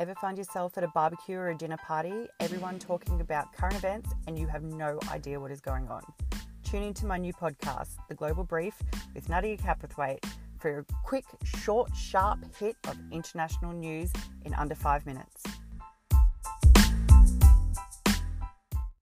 Ever find yourself at a barbecue or a dinner party, everyone talking about current events, and you have no idea what is going on? Tune into my new podcast, The Global Brief, with Nadia Capithwaite, for a quick, short, sharp hit of international news in under five minutes.